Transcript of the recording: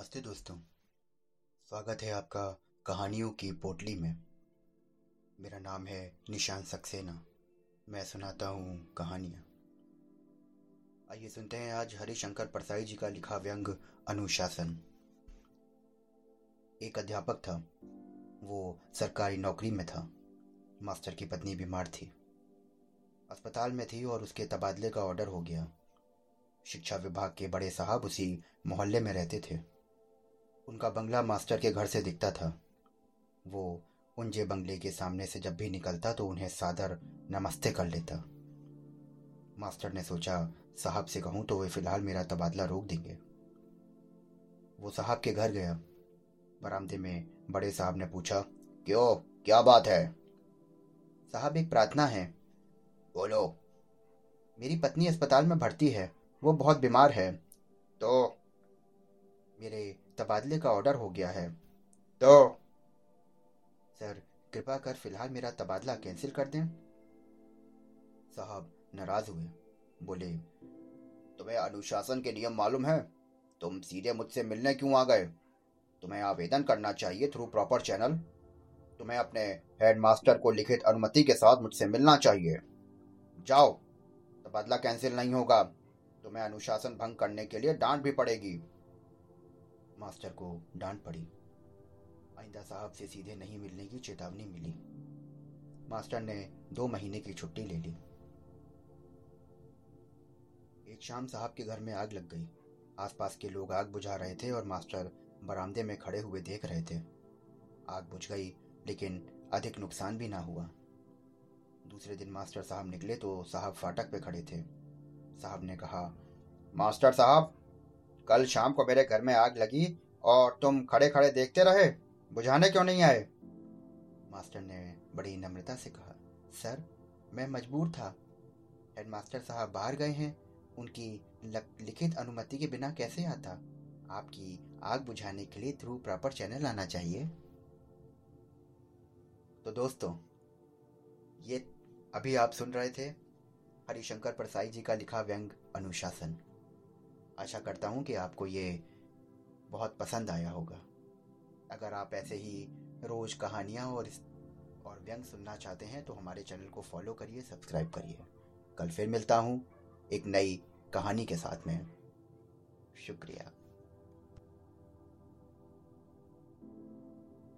नमस्ते दोस्तों। स्वागत है आपका कहानियों की पोटली में। मेरा नाम है निशान सक्सेना। मैं सुनाता हूँ कहानियाँ। आइए सुनते हैं आज हरिशंकर परसाई जी का लिखा व्यंग अनुशासन। एक अध्यापक था। वो सरकारी नौकरी में था। मास्टर की पत्नी बीमार थी। अस्पताल में थी और उसके तबादले का ऑर्डर हो गया। शिक्षा विभाग के बड़े साहब उसी मोहल्ले में रहते थे। उनका बंगला मास्टर के घर से दिखता था। वो उनजे बंगले के सामने से जब भी निकलता तो उन्हें सादर नमस्ते कर लेता। मास्टर ने सोचा, साहब से कहूँ तो वे फ़िलहाल मेरा तबादला रोक देंगे। वो साहब के घर गया। बरामदे में बड़े साहब ने पूछा, क्यों? क्या बात है? साहब, एक प्रार्थना है। बोलो। मेरी पत्नी अस्पताल में भर्ती है। वो बहुत बीमार है। तो? मेरे तबादले का ऑर्डर हो गया है। तो सर, कृपा कर फ़िलहाल मेरा तबादला कैंसिल कर दें। साहब नाराज़ हुए। बोले, तुम्हें अनुशासन के नियम मालूम है। तुम सीधे मुझसे मिलने क्यों आ गए? तुम्हें आवेदन करना चाहिए थ्रू प्रॉपर चैनल तुम्हें अपने हेडमास्टर को लिखित अनुमति के साथ मुझसे मिलना चाहिए। जाओ, तबादला कैंसिल नहीं होगा। तुम्हें अनुशासन भंग करने के लिए डांट भी पड़ेगी। मास्टर को डांट पड़ी। आइंदा साहब से सीधे नहीं मिलने की चेतावनी मिली। मास्टर ने दो महीने की छुट्टी ले ली। एक शाम साहब के घर में आग लग गई। आसपास के लोग आग बुझा रहे थे और मास्टर बरामदे में खड़े हुए देख रहे थे। आग बुझ गई, लेकिन अधिक नुकसान भी ना हुआ। दूसरे दिन मास्टर साहब निकले तो साहब फाटक पे खड़े थे। साहब ने कहा, मास्टर साहब कल शाम को मेरे घर में आग लगी और तुम खड़े खड़े देखते रहे? बुझाने क्यों नहीं आए? मास्टर ने बड़ी नम्रता से कहा, सर, मैं मजबूर था। हेडमास्टर साहब बाहर गए हैं। उनकी लिखित अनुमति के बिना कैसे आता? आपकी आग बुझाने के लिए थ्रू प्रॉपर चैनल आना चाहिए। तो दोस्तों, ये अभी आप सुन रहे थे हरिशंकर परसाई जी का लिखा व्यंग अनुशासन। आशा करता हूँ कि आपको ये बहुत पसंद आया होगा। अगर आप ऐसे ही रोज़ कहानियाँ और और व्यंग सुनना चाहते हैं तो हमारे चैनल को फॉलो करिए, सब्सक्राइब करिए। कल फिर मिलता हूँ एक नई कहानी के साथ में। शुक्रिया।